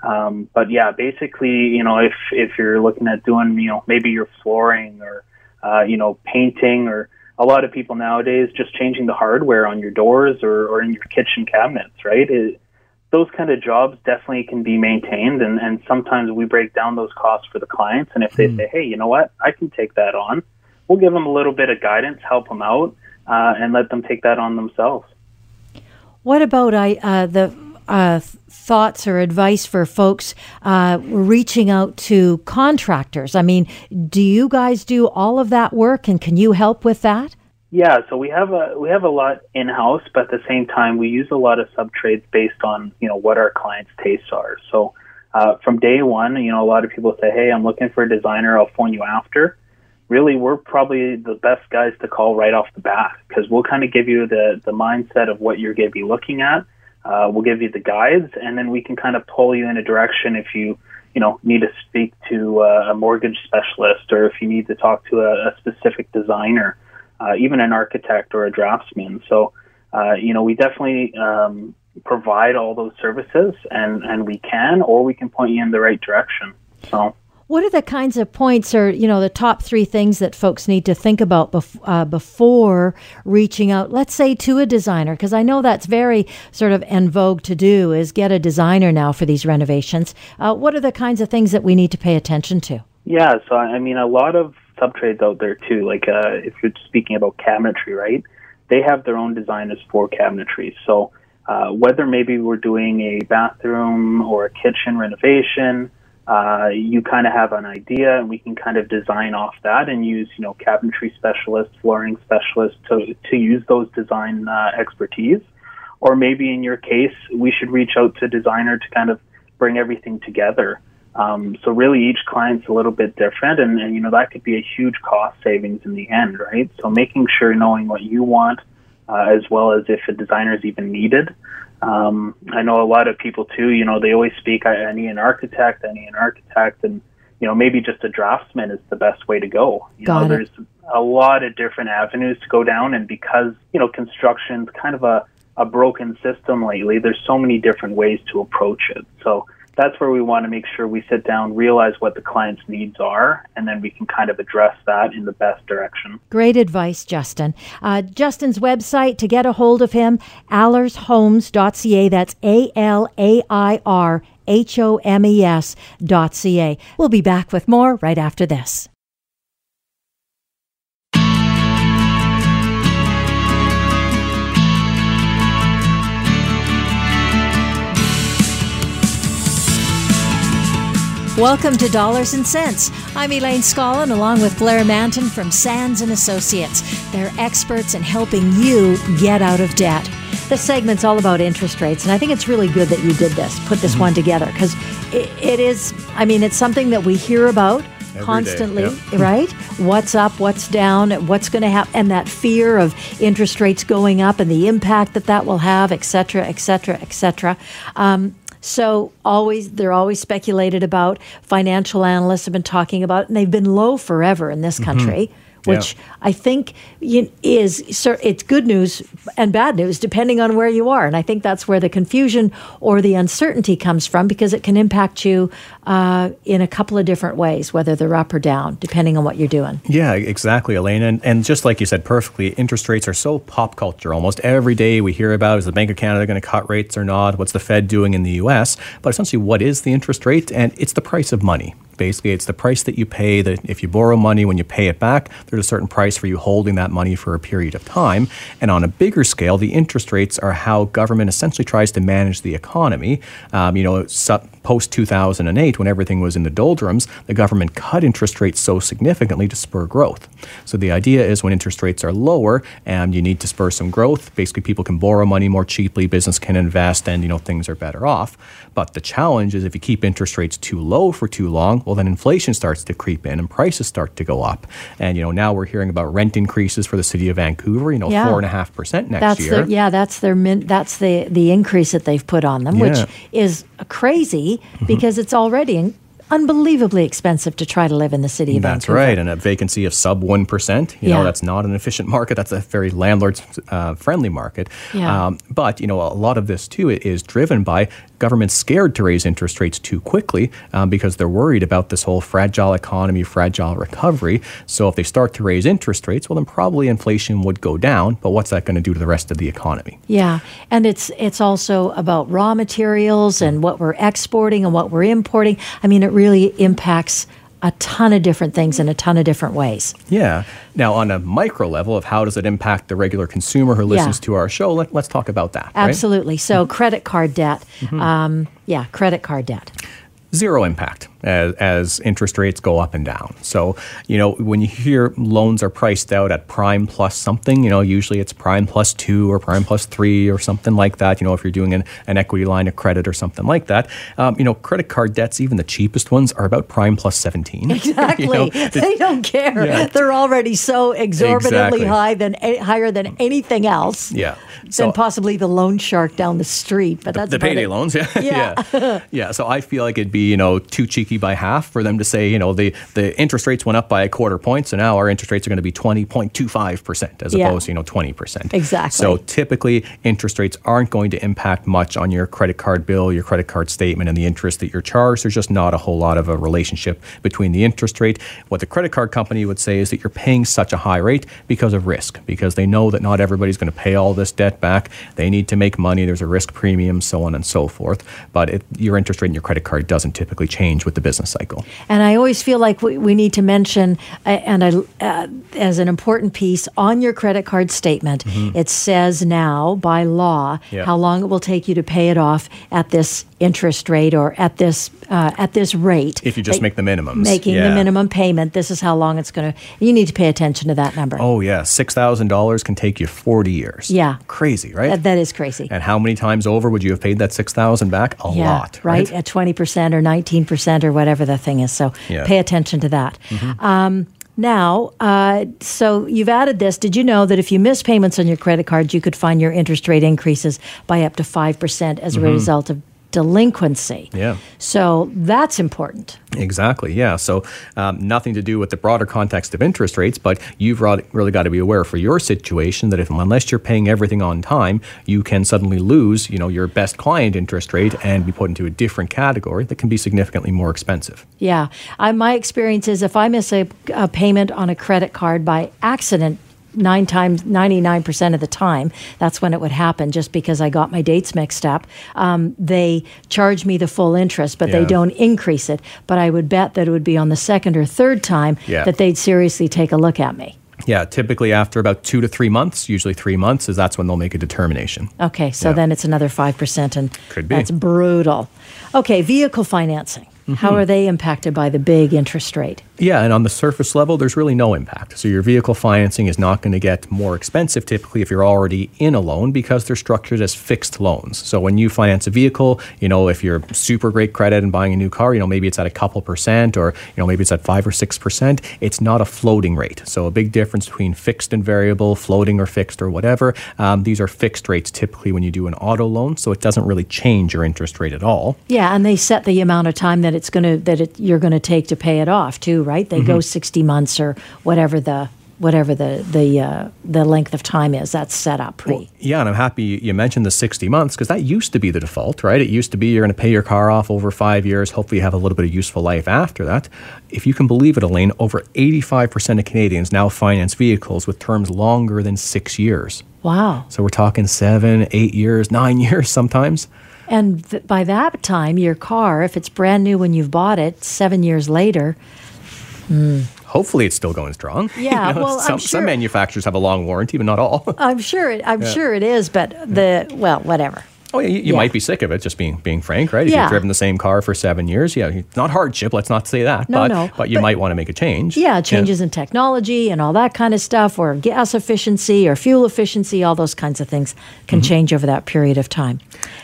Speaker 4: Um, but yeah, basically, you know, if, if you're looking at doing, you know, maybe your flooring or, uh, you know, painting or a lot of people nowadays just changing the hardware on your doors or, or in your kitchen cabinets, right? It, those kind of jobs definitely can be maintained and, and sometimes we break down those costs for the clients and if they mm. say hey you know what? I can take that on we'll give them a little bit of guidance help them out uh, and let them take that on themselves.
Speaker 1: What about I, uh, the uh, thoughts or advice for folks uh, reaching out to contractors? I mean do you guys do all of that work and can you help with that
Speaker 4: yeah, so we have a we have a lot in house, but at the same time, we use a lot of sub trades based on you know what our clients' tastes are. So uh, from day one, you know, a lot of people say, "Hey, I'm looking for a designer. I'll phone you after." really we're probably the best guys to call right off the bat because we'll kind of give you the, the mindset of what you're going to be looking at. Uh, we'll give you the guides, and then we can kind of pull you in a direction if you, you know, need to speak to uh, a mortgage specialist or if you need to talk to a, a specific designer, uh, even an architect or a draftsman. So, uh, you know, we definitely um, provide all those services, and and we can, or we can point you in the right direction. So.
Speaker 1: What are the kinds of points or, you know, the top three things that folks need to think about bef- uh, before reaching out, let's say to a designer? Because I know that's very sort of en vogue to do is get a designer now for these renovations. Uh, what are the kinds of things that we need to pay attention to?
Speaker 4: Yeah, so I mean, a lot of subtrades out there too. Like uh, if you're speaking about cabinetry, right? They have their own designers for cabinetry. So uh, whether maybe we're doing a bathroom or a kitchen renovation, uh, you kind of have an idea and we can kind of design off that and use, you know, cabinetry specialists, flooring specialists to, to use those design uh, expertise. Or maybe in your case, we should reach out to designer to kind of bring everything together. Um, so really each client's a little bit different and, and, you know, that could be a huge cost savings in the end, right? So making sure knowing what you want, uh, as well as if a designer is even needed. Um, I know a lot of people too. You know, they always speak. I, I need an architect. I need an architect, and you know, maybe just a draftsman is the best way to go. You
Speaker 1: Got
Speaker 4: know,
Speaker 1: it.
Speaker 4: there's a lot of different avenues to go down, and because you know, construction's kind of a a broken system lately. There's so many different ways to approach it. So that's where we want to make sure we sit down, realize what the client's needs are, and then we can kind of address that in the best direction.
Speaker 1: Great advice, Justin. Uh, Justin's website to get a hold of him, alairhomes.ca. That's A L A I R H O M E S dot C A. We'll be back with more right after this. Welcome to Dollars and Cents. I'm Elaine Scollin along with Blair Mantin from Sands and Associates. They're experts in helping you get out of debt. This segment's all about interest rates, and I think it's really good that you did this, put this one together, because it, it is, I mean, it's something that we hear about
Speaker 2: day,
Speaker 1: constantly,
Speaker 2: yep. (laughs)
Speaker 1: right? What's up, what's down, what's going to happen, and that fear of interest rates going up and the impact that that will have, et cetera, et cetera, et cetera. Um, so always they're always speculated about. Financial analysts have been talking about, it, and they've been low forever in this mm-hmm. country. Which I think is it's good news and bad news depending on where you are, and I think that's where the confusion or the uncertainty comes from because it can impact you uh, in a couple of different ways, whether they're up or down, depending on what you're doing.
Speaker 2: Yeah, exactly, Elaine. And, and just like you said perfectly, interest rates are so pop culture. Almost every day we hear about is the Bank of Canada going to cut rates or not? What's the Fed doing in the US? But essentially, what is the interest rate? And it's the price of money. Basically, it's the price that you pay. That if you borrow money, when you pay it back, there's a certain price for you holding that money for a period of time. And on a bigger scale, the interest rates are how government essentially tries to manage the economy. Um, you know, post 2008, when everything was in the doldrums, the government cut interest rates so significantly to spur growth. So the idea is when interest rates are lower and you need to spur some growth, basically people can borrow money more cheaply, business can invest, and you know things are better off. But the challenge is if you keep interest rates too low for too long, well then inflation starts to creep in and prices start to go up. And you know now we're hearing about rent increases for the city of Vancouver. You know
Speaker 1: Yeah.
Speaker 2: four and a half percent next
Speaker 1: That's
Speaker 2: year.
Speaker 1: their, yeah, that's their min, that's the the increase that they've put on them,
Speaker 2: Yeah.
Speaker 1: which is crazy because it's already in, unbelievably expensive to try to live in the city of
Speaker 2: That's
Speaker 1: Vancouver.
Speaker 2: That's right, and a vacancy of sub one percent. You
Speaker 1: Yeah.
Speaker 2: know, that's not an efficient market. That's a very landlord uh, friendly market.
Speaker 1: Yeah.
Speaker 2: Um, but you know, a lot of this too is driven by governments scared to raise interest rates too quickly um, because they're worried about this whole fragile economy, fragile recovery. So if they start to raise interest rates, well, then probably inflation would go down. But what's that going to do to the rest of the economy?
Speaker 1: Yeah, and it's it's also about raw materials and what we're exporting and what we're importing. I mean, it really impacts a ton of different things in a ton of different ways.
Speaker 2: Yeah. Now, on a micro level of how does it impact the regular consumer who listens
Speaker 1: Yeah.
Speaker 2: to our show, let, let's talk about that. right?
Speaker 1: Absolutely. So, credit card debt. Um, yeah, credit card debt.
Speaker 2: Zero impact as, as interest rates go up and down. So, you know, when you hear loans are priced out at prime plus something, you know, usually it's prime plus two or prime plus three or something like that. You know, if you're doing an, an equity line of credit or something like that, um, you know, credit card debts, even the cheapest ones, are about prime plus 17. (laughs)
Speaker 1: Exactly.
Speaker 2: you know, (laughs)
Speaker 1: they don't care.
Speaker 2: Yeah.
Speaker 1: They're already so exorbitantly
Speaker 2: Exactly.
Speaker 1: high than higher than anything else.
Speaker 2: Yeah.
Speaker 1: than possibly the loan shark down the street. But that's
Speaker 2: the
Speaker 1: about
Speaker 2: payday
Speaker 1: it.
Speaker 2: loans, yeah, (laughs)
Speaker 1: Yeah.
Speaker 2: yeah, yeah. So I feel like it'd be you know too cheeky by half for them to say you know the the interest rates went up by a quarter point, so now our interest rates are going to be twenty point two five percent as
Speaker 1: Yeah.
Speaker 2: opposed to you know twenty percent.
Speaker 1: Exactly.
Speaker 2: So typically interest rates aren't going to impact much on your credit card bill, your credit card statement, and the interest that you're charged. There's just not a whole lot of a relationship between the interest rate. What the credit card company would say is that you're paying such a high rate because of risk, because they know that not everybody's going to pay all this debt back. They need to make money. There's a risk premium, so on and so forth. But it, your interest rate in your credit card doesn't typically change with the business cycle.
Speaker 1: And I always feel like we, we need to mention, uh, and I, uh, as an important piece on your credit card statement, it says now by law
Speaker 2: Mm-hmm.
Speaker 1: How long it will take you to pay it off at this interest rate or at this uh, at this rate.
Speaker 2: If you just make the minimums.
Speaker 1: making the minimum payment, this is how long it's going to. You need to pay attention to that number.
Speaker 2: Oh yeah, six thousand dollars can take you forty years.
Speaker 1: Yeah.
Speaker 2: crazy, right?
Speaker 1: That- that is crazy.
Speaker 2: and how many times over would you have paid that six thousand back? A
Speaker 1: yeah,
Speaker 2: lot,
Speaker 1: right?
Speaker 2: right?
Speaker 1: At 20% or 19% or whatever the thing is. So
Speaker 2: Yeah. Mm-hmm.
Speaker 1: pay attention to that. Um, now, uh, so you've added this. Did you know that if you miss payments on your credit cards, you could find your interest rate increases by up to 5% as a result of delinquency?
Speaker 2: Yeah.
Speaker 1: So that's important.
Speaker 2: Exactly. Yeah. So um, nothing to do with the broader context of interest rates, but you've really got to be aware for your situation that if unless you're paying everything on time, you can suddenly lose, you know, your best client interest rate and be put into a different category that can be significantly more expensive.
Speaker 1: Yeah. I, my experience is if I miss a, a payment on a credit card by accident, nine times, 99% of the time, that's when it would happen just because I got my dates mixed up. Um, they charge me the full interest, but they don't increase it. But I would bet that it would be on the second or third time
Speaker 2: Yeah.
Speaker 1: that they'd seriously take a look at me.
Speaker 2: Yeah. Typically after about two to three months, usually three months, is that's when they'll make a determination.
Speaker 1: Okay, so
Speaker 2: Yeah.
Speaker 1: then it's another 5%, and
Speaker 2: Could be.
Speaker 1: that's brutal. Okay, vehicle financing. How
Speaker 2: Mm-hmm.
Speaker 1: are they impacted by the big interest rate?
Speaker 2: Yeah, and on the surface level, there's really no impact. So your vehicle financing is not going to get more expensive typically if you're already in a loan because they're structured as fixed loans. So when you finance a vehicle, you know, if you're super great credit and buying a new car, you know, maybe it's at a couple percent or, you know, maybe it's at five or six percent. It's not a floating rate. So a big difference between fixed and variable, floating or fixed or whatever. Um, these are fixed rates typically when you do an auto loan. So it doesn't really change your interest rate at all.
Speaker 1: Yeah, and they set the amount of time that it's going to that it, you're going to take to pay it off too, right? They
Speaker 2: Mm-hmm.
Speaker 1: go 60 months or whatever the whatever the the uh, the length of time is. That's set up pre.
Speaker 2: Yeah, and I'm happy you- you mentioned the 60 months because that used to be the default, right? It used to be you're going to pay your car off over five years. Hopefully, you have a little bit of useful life after that. If you can believe it, Elaine, over 85% of Canadians now finance vehicles with terms longer than six years.
Speaker 1: wow.
Speaker 2: So we're talking seven, eight years, nine (laughs) years sometimes.
Speaker 1: And th- by that time, your car, if it's brand new when you've bought it, seven years later, Mm.
Speaker 2: Hopefully, it's still going strong. (laughs)
Speaker 1: Yeah, well, I'm
Speaker 2: some,
Speaker 1: sure-
Speaker 2: some manufacturers have a long warranty, but not all. (laughs)
Speaker 1: I'm sure it. I'm sure it is. But the well, whatever.
Speaker 2: Oh, yeah, you, you
Speaker 1: Yeah.
Speaker 2: might be sick of it, just being being frank, right? If
Speaker 1: Yeah.
Speaker 2: you've driven the same car for seven years, yeah, it's not hardship. Let's not say that.
Speaker 1: No,
Speaker 2: but,
Speaker 1: no,
Speaker 2: But you
Speaker 1: but-
Speaker 2: might want to make a change.
Speaker 1: Yeah, changes in technology and all that kind of stuff, or gas efficiency or fuel efficiency, all those kinds of things can
Speaker 2: Mm-hmm.
Speaker 1: change over that period of time.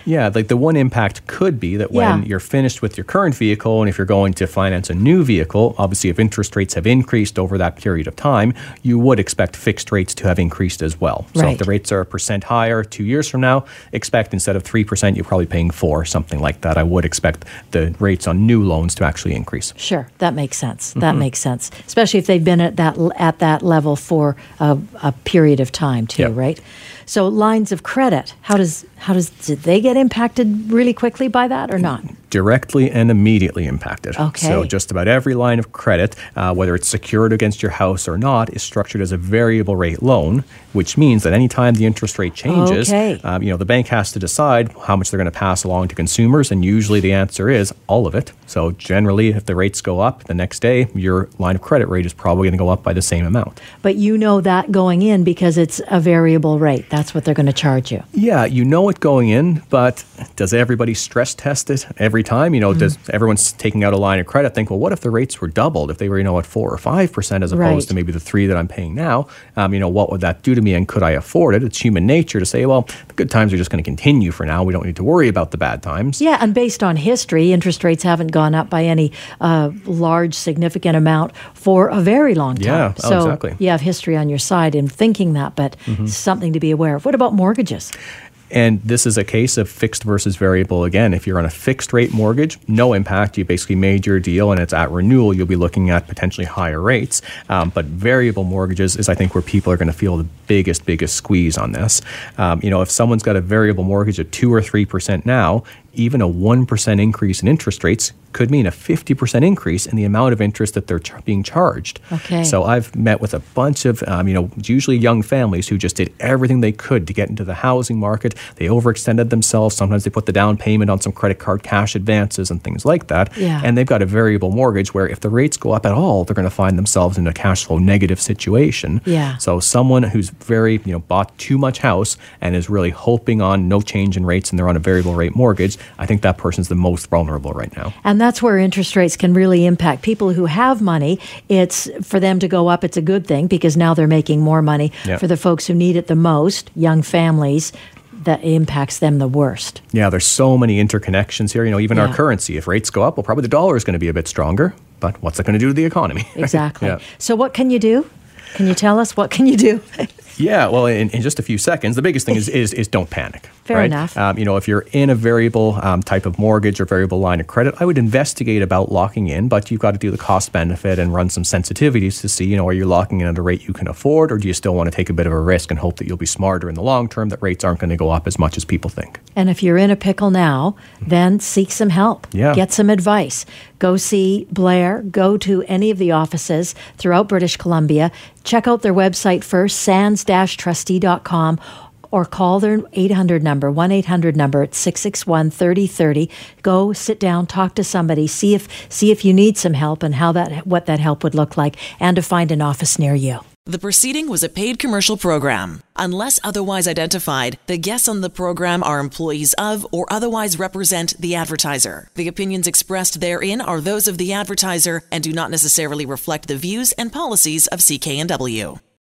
Speaker 2: Yeah, like the one impact could be that when you're finished with your current vehicle and if you're going to finance a new vehicle, obviously if interest rates have increased over that period of time, you would expect fixed rates to have increased as well. So
Speaker 1: Right.
Speaker 2: if the rates are a percent higher two years from now, expect instead of 3%, you're probably paying 4 something like that. I would expect the rates on new loans to actually increase.
Speaker 1: Sure, that makes sense.
Speaker 2: Mm-hmm.
Speaker 1: That makes sense, especially if they've been at that at that level for a, a period of time too,
Speaker 2: Yep.
Speaker 1: right? So lines of credit, how does how does did they get impacted really quickly by that or not?
Speaker 2: Directly and immediately impacted.
Speaker 1: Okay.
Speaker 2: So just about every line of credit, uh, whether it's secured against your house or not, is structured as a variable rate loan, which means that anytime the interest rate changes,
Speaker 1: Okay.
Speaker 2: um, you know the bank has to decide how much they're going to pass along to consumers, and usually the answer is all of it. So generally, if the rates go up the next day, your line of credit rate is probably going to go up by the same amount.
Speaker 1: But you know that going in because it's a variable rate. That's that's what they're going to charge you.
Speaker 2: Yeah, you know it going in, but does everybody stress test it every time? You know, mm-hmm. does everyone's taking out a line of credit think, well, what if the rates were doubled? If they were, you know, at four or five percent as opposed right. to maybe the three that I'm paying now, um, you know, what would that do to me, and could I afford it? It's human nature to say, well, the good times are just going to continue for now. We don't need to worry about the bad times.
Speaker 1: Yeah, and based on history, interest rates haven't gone up by any uh, large, significant amount for a very long time.
Speaker 2: Yeah,
Speaker 1: oh, so
Speaker 2: oh, exactly.
Speaker 1: you have history on your side in thinking that, but mm-hmm. something to be aware of. What about mortgages?
Speaker 2: And this is a case of fixed versus variable. Again, if you're on a fixed rate mortgage, no impact. You basically made your deal and it's at renewal. You'll be looking at potentially higher rates. Um, but variable mortgages is, I think, where people are going to feel the biggest, biggest squeeze on this. Um, you know, if someone's got a variable mortgage at 2 or 3% now, even a 1% increase in interest rates could mean a 50% increase in the amount of interest that they're ch- being charged.
Speaker 1: Okay.
Speaker 2: So I've met with a bunch of, um, you know, usually young families who just did everything they could to get into the housing market. They overextended themselves. Sometimes they put the down payment on some credit card cash advances and things like that.
Speaker 1: Yeah.
Speaker 2: And they've got a variable mortgage where if the rates go up at all, they're going to find themselves in a cash flow negative situation.
Speaker 1: Yeah.
Speaker 2: So someone who's very, you know, bought too much house and is really hoping on no change in rates and they're on a variable rate mortgage, I think that person's the most vulnerable right now.
Speaker 1: And that's where interest rates can really impact people who have money. It's for them to go up, it's a good thing because now they're making more money.
Speaker 2: Yep.
Speaker 1: For the folks who need it the most, young families, that impacts them the worst.
Speaker 2: Yeah, there's so many interconnections here. You know, even yeah. our currency, if rates go up, well, probably the dollar is going to be a bit stronger. But what's it going to do to the economy? (laughs)
Speaker 1: Exactly.
Speaker 2: yeah.
Speaker 1: So, what can you do? Can you tell us what can you do? (laughs)
Speaker 2: Yeah, well, in, in, just a few seconds, the biggest thing is is, is don't panic.
Speaker 1: Fair
Speaker 2: right?
Speaker 1: enough.
Speaker 2: Um, you know, if you're in a variable um, type of mortgage or variable line of credit, I would investigate about locking in, but you've got to do the cost benefit and run some sensitivities to see, you know, are you locking in at a rate you can afford, or do you still want to take a bit of a risk and hope that you'll be smarter in the long term that rates aren't going to go up as much as people think.
Speaker 1: And if you're in a pickle now, then seek some help.
Speaker 2: Yeah.
Speaker 1: Get some advice. Go see Blair. Go to any of the offices throughout British Columbia. Check out their website first, sands-trustee.com or call their 800 number, 1 800 number at 661 3030. Go sit down, talk to somebody, see if, see if you need some help and how that, what that help would look like, and to find an office near you.
Speaker 5: The proceeding was a paid commercial program. Unless otherwise identified, the guests on the program are employees of or otherwise represent the advertiser. The opinions expressed therein are those of the advertiser and do not necessarily reflect the views and policies of CKNW.